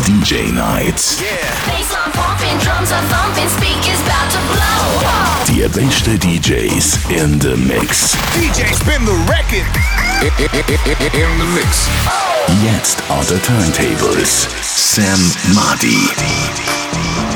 DJ Nights. Bassline pumping, drums are thumping, speakers about to blow. Die besten DJs in the Mix. DJ spin the record. In the mix. Jetzt on the turntables. Sam Madi.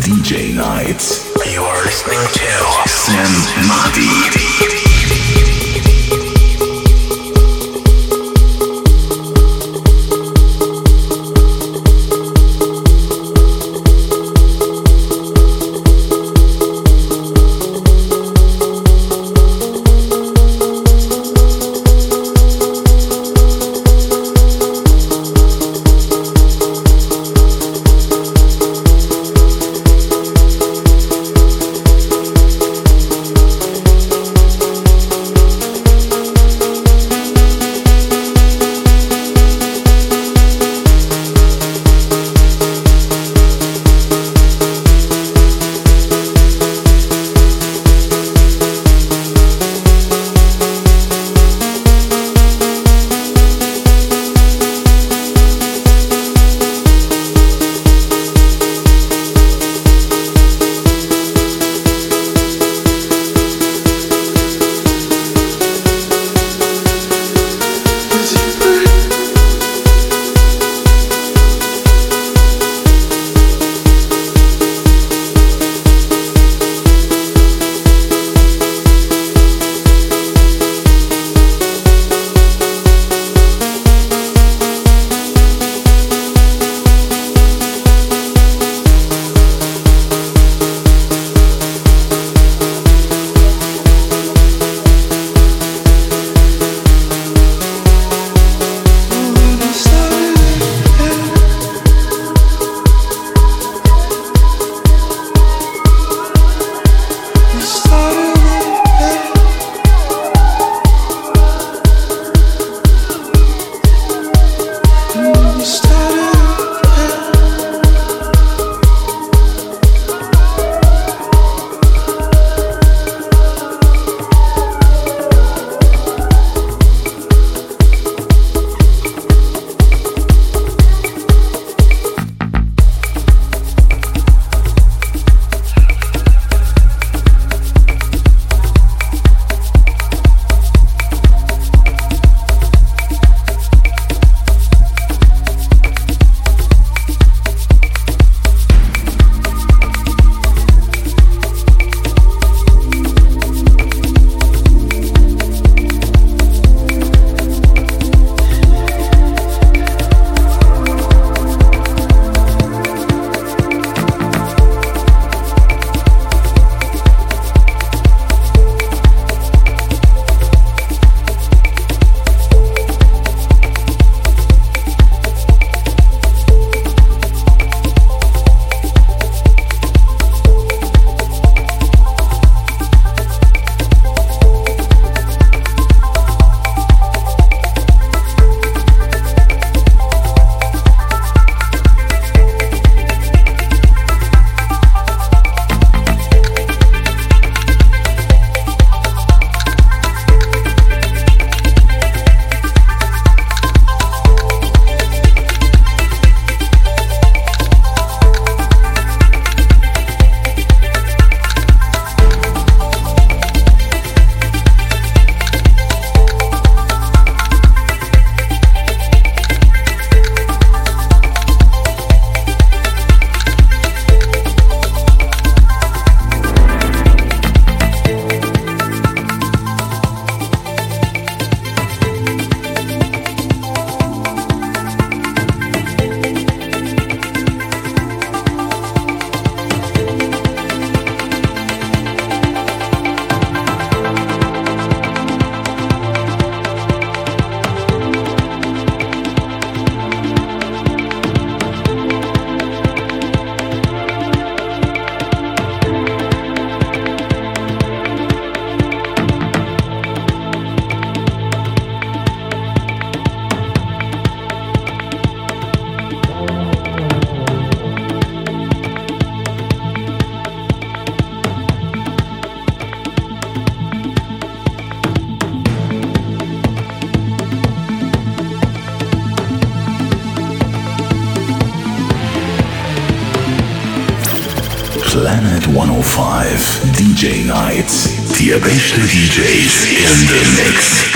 DJ oh Nights. You are listening to Sam Mahdi. DJ Nights. Die beste DJs in the Mix.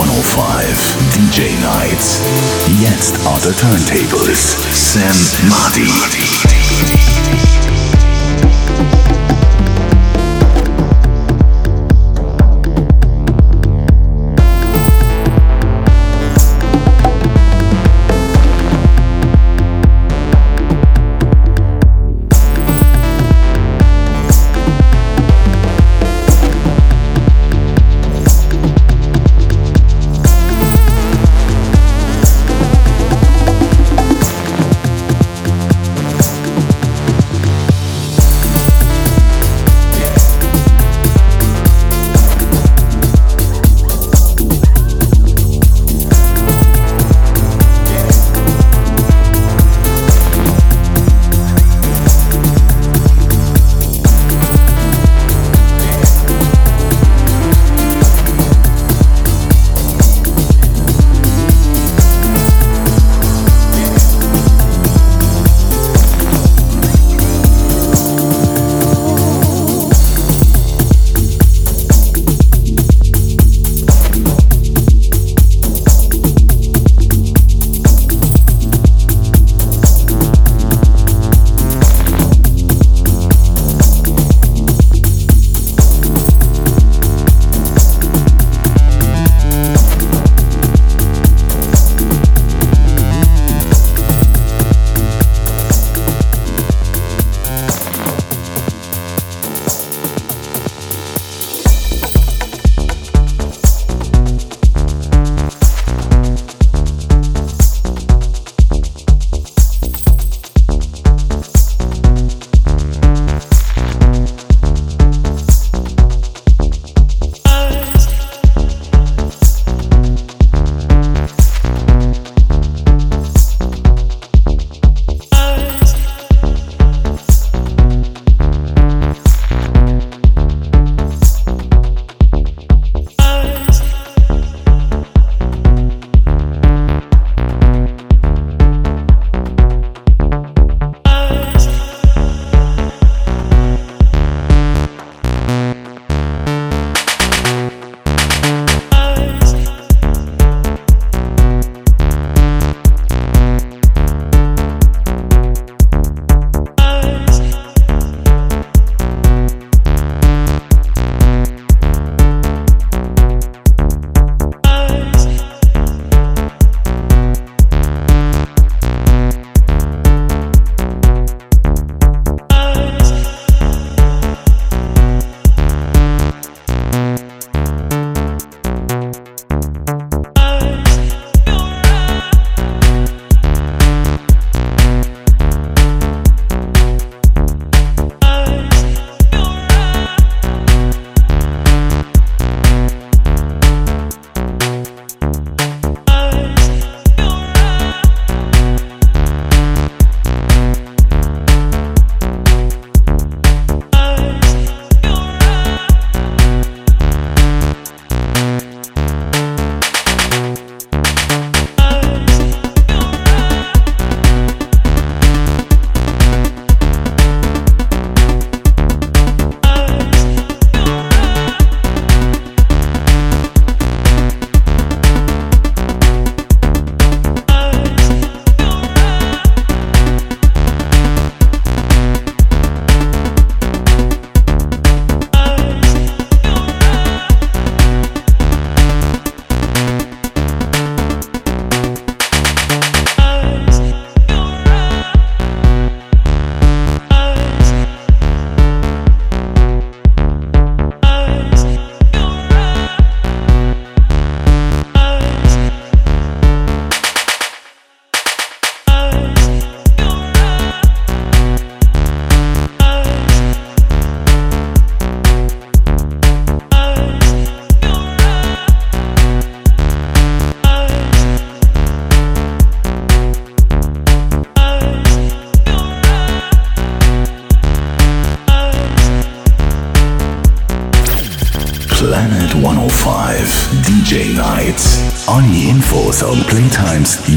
105 DJ Nights. Jetzt on the turntables Sam Marty.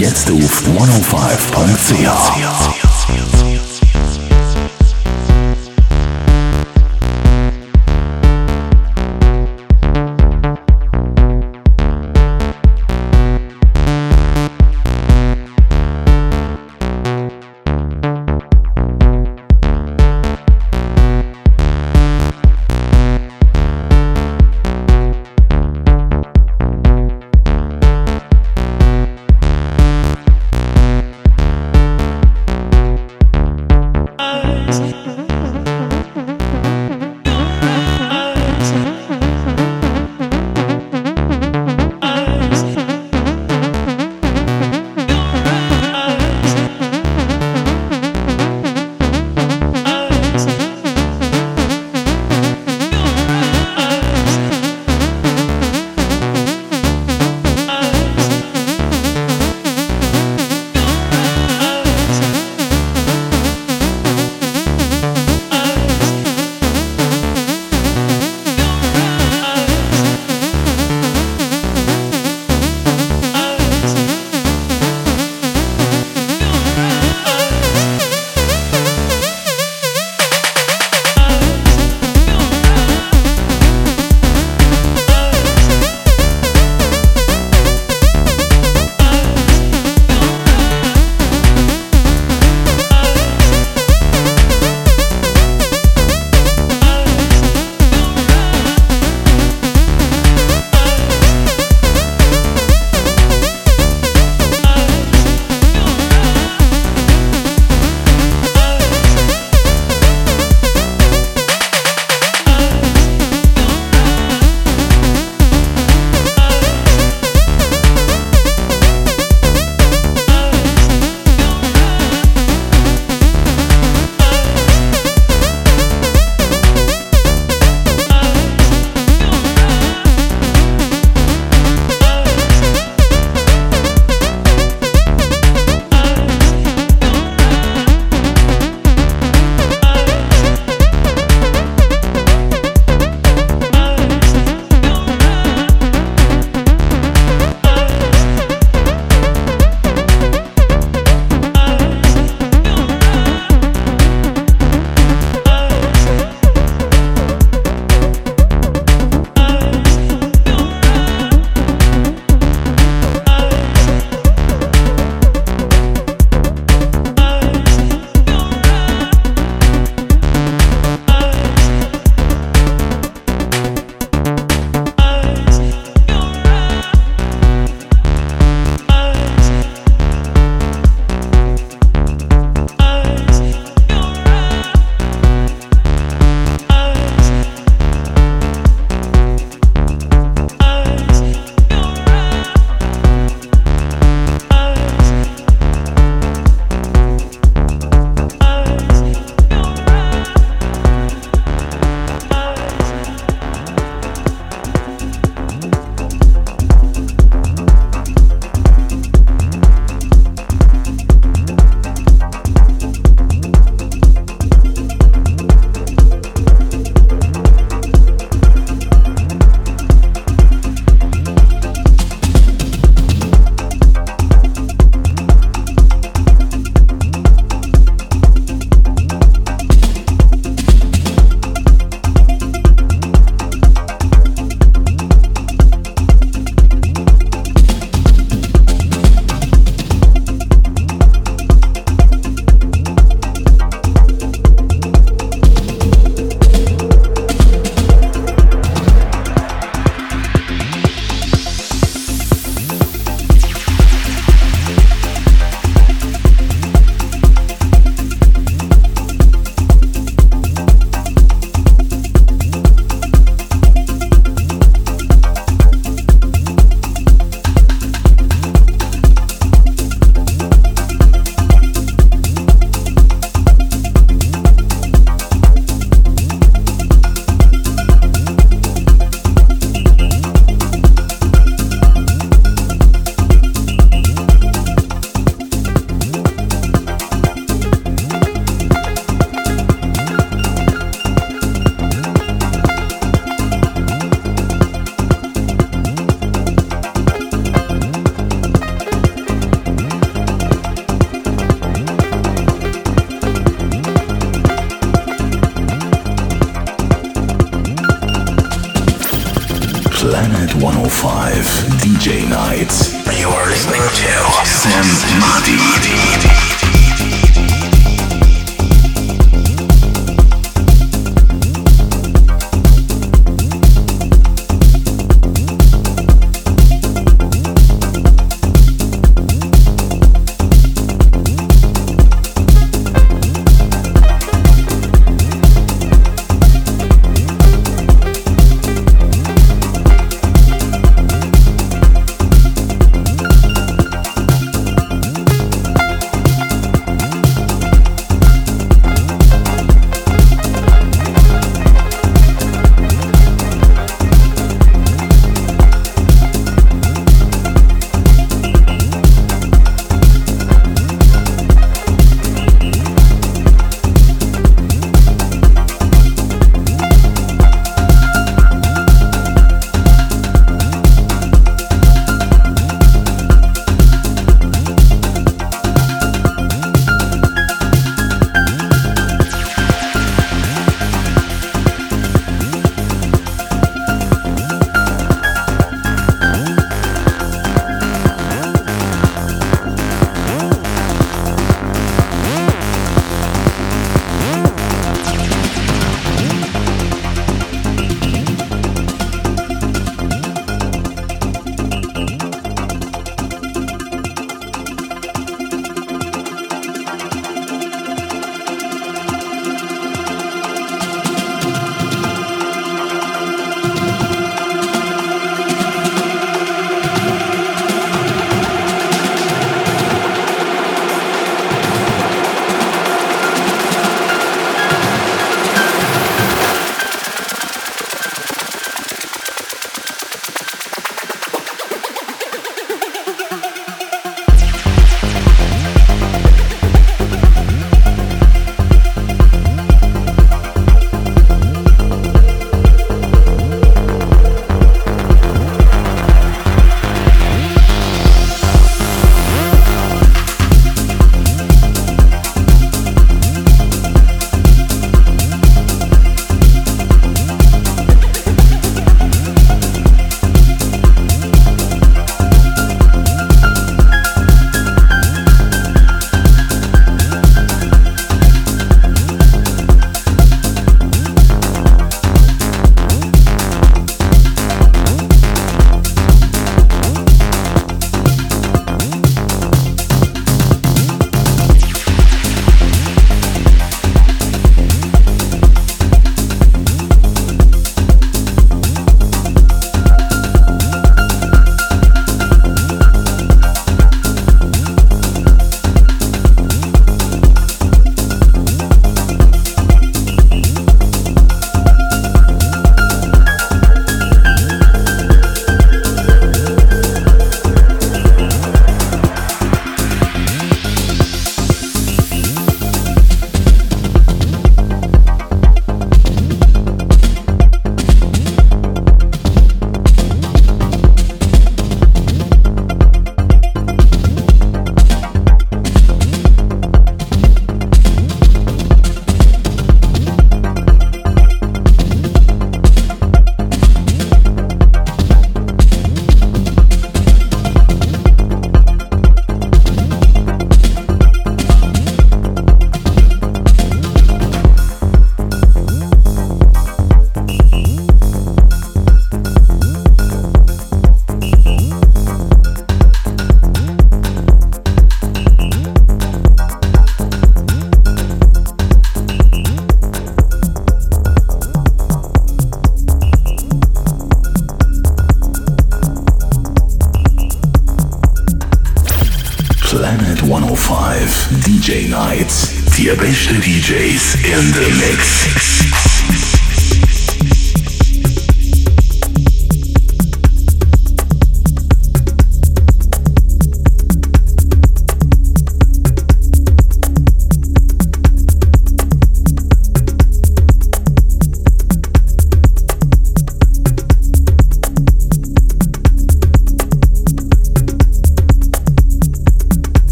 Jetzt auf 105.ch.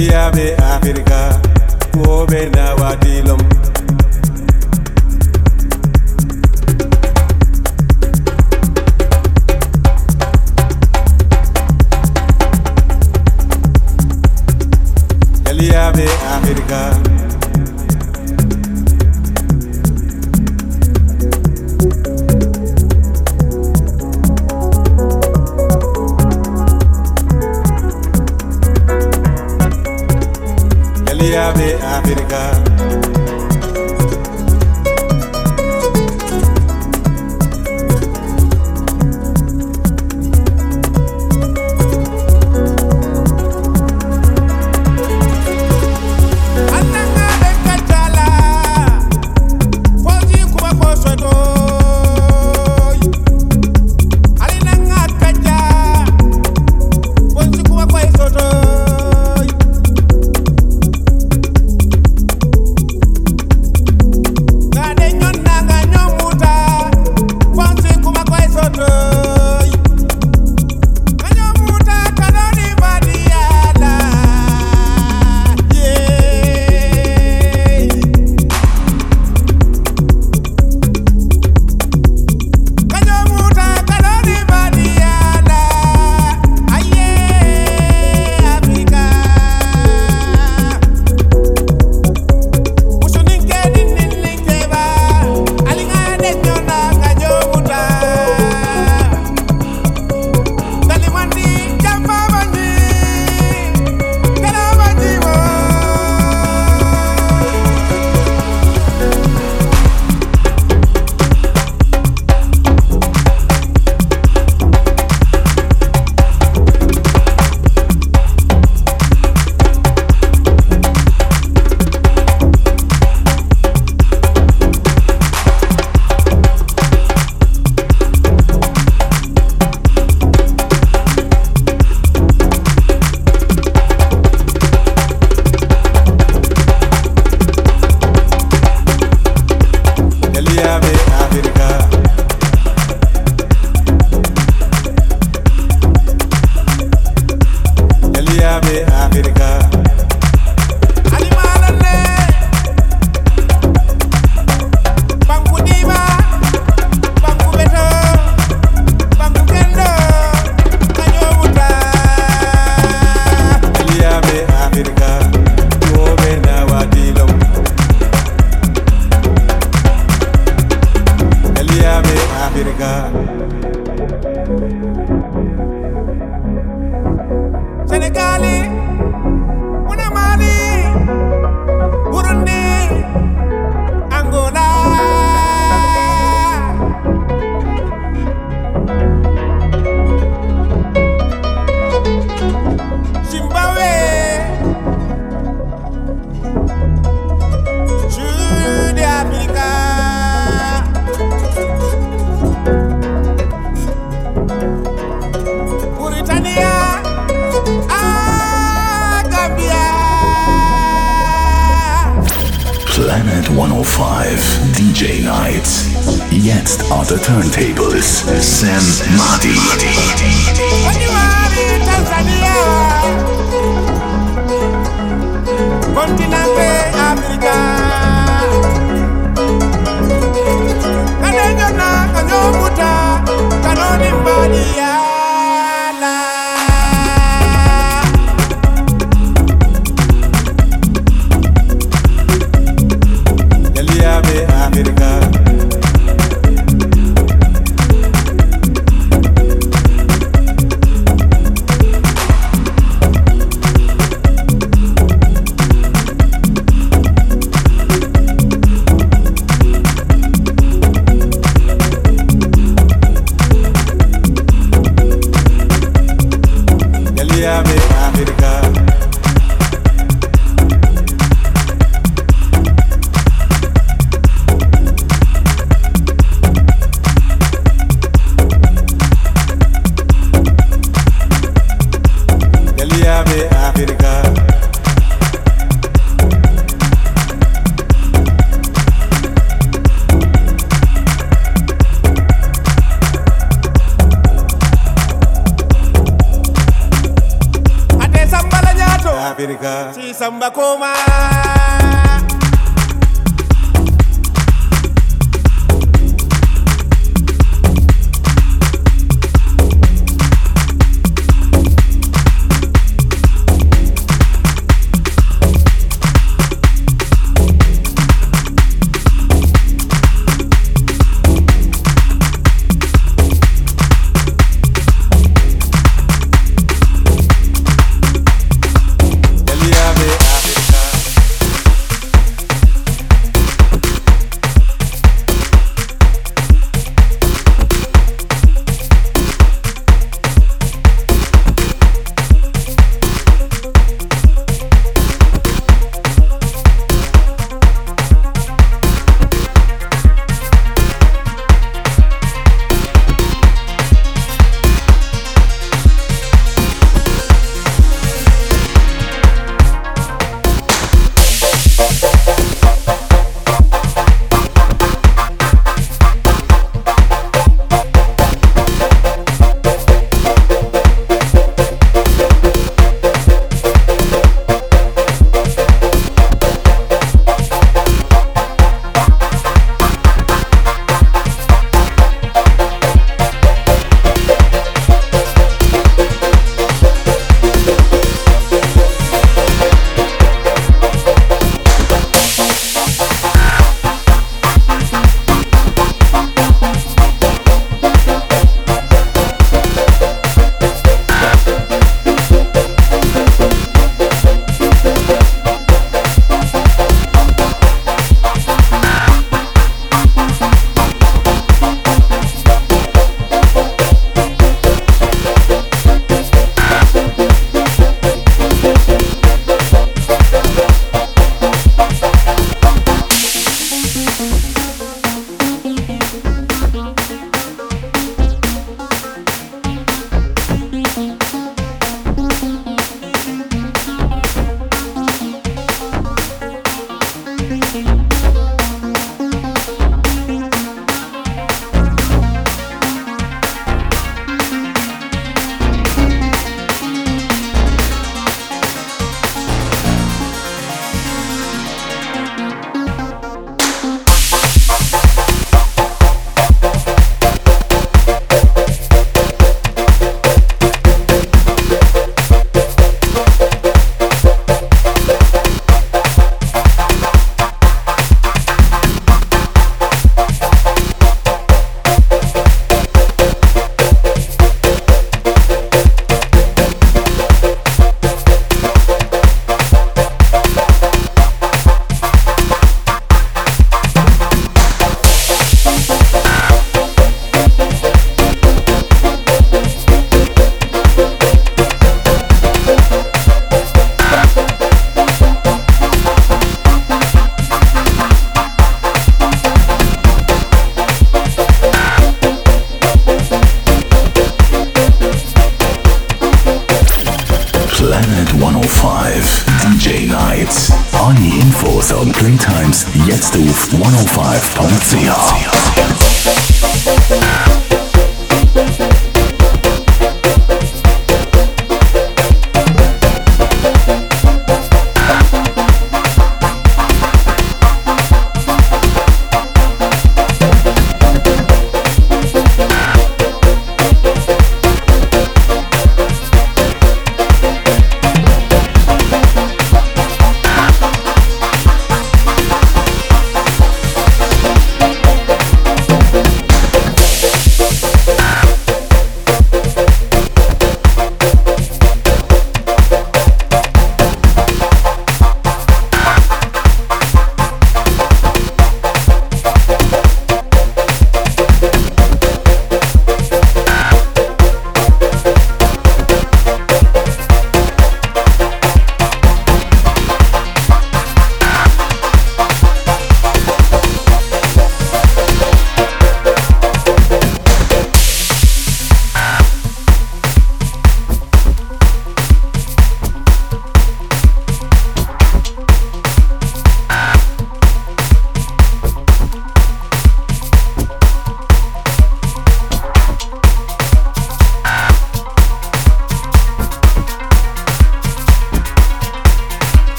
ലിയാവേ Africa ഓവേനവാതിലും ലിയാവേ Africa Eliabe Africa Eliabe Africa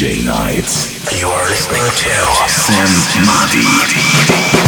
DJ Nights. You're listening to Sam Madi.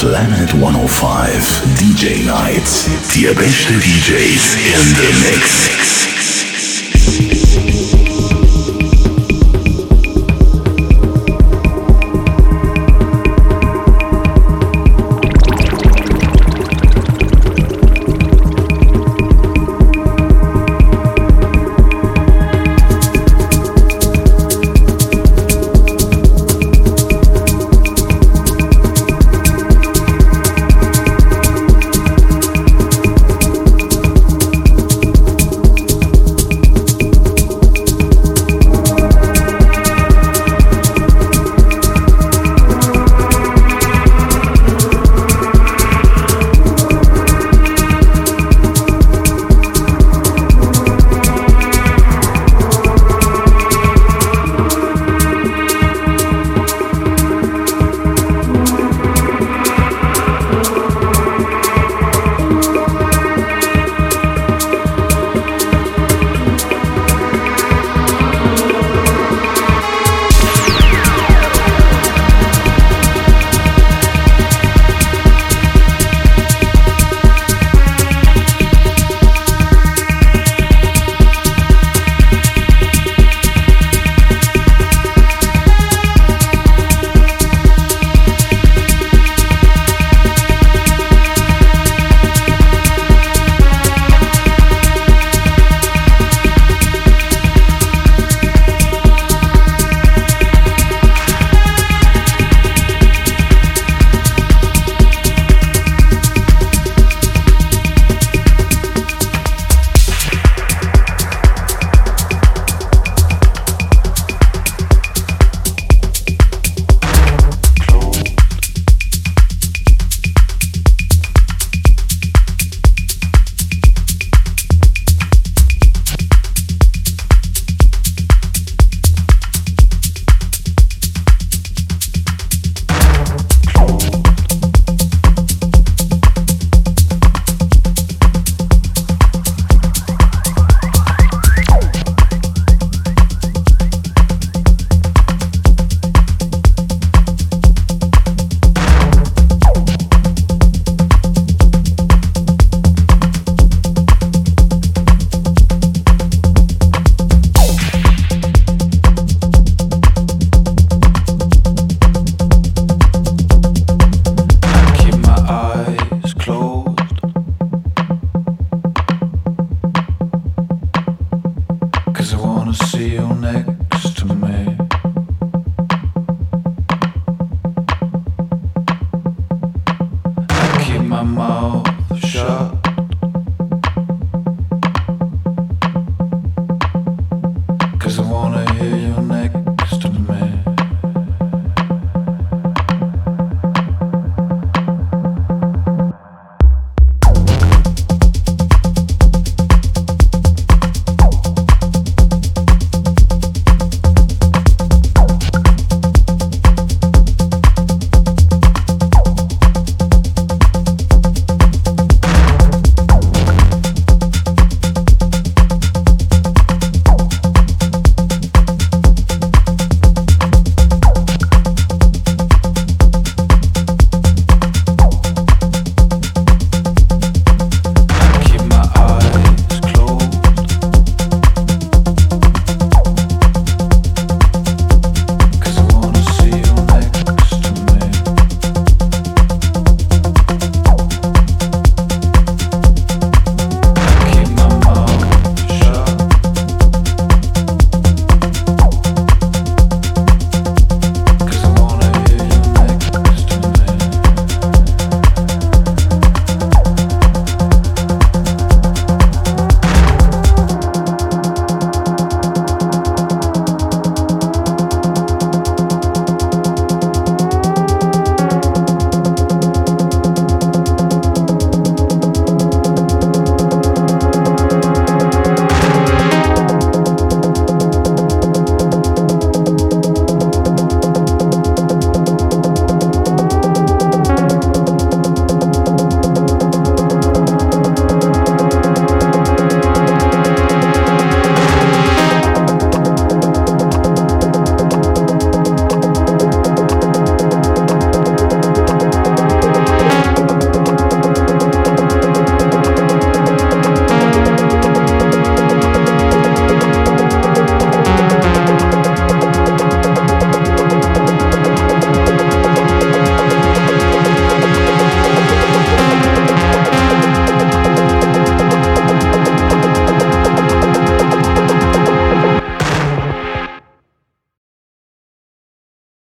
Planet 105 DJ Nights. Die beste DJs in the Mix.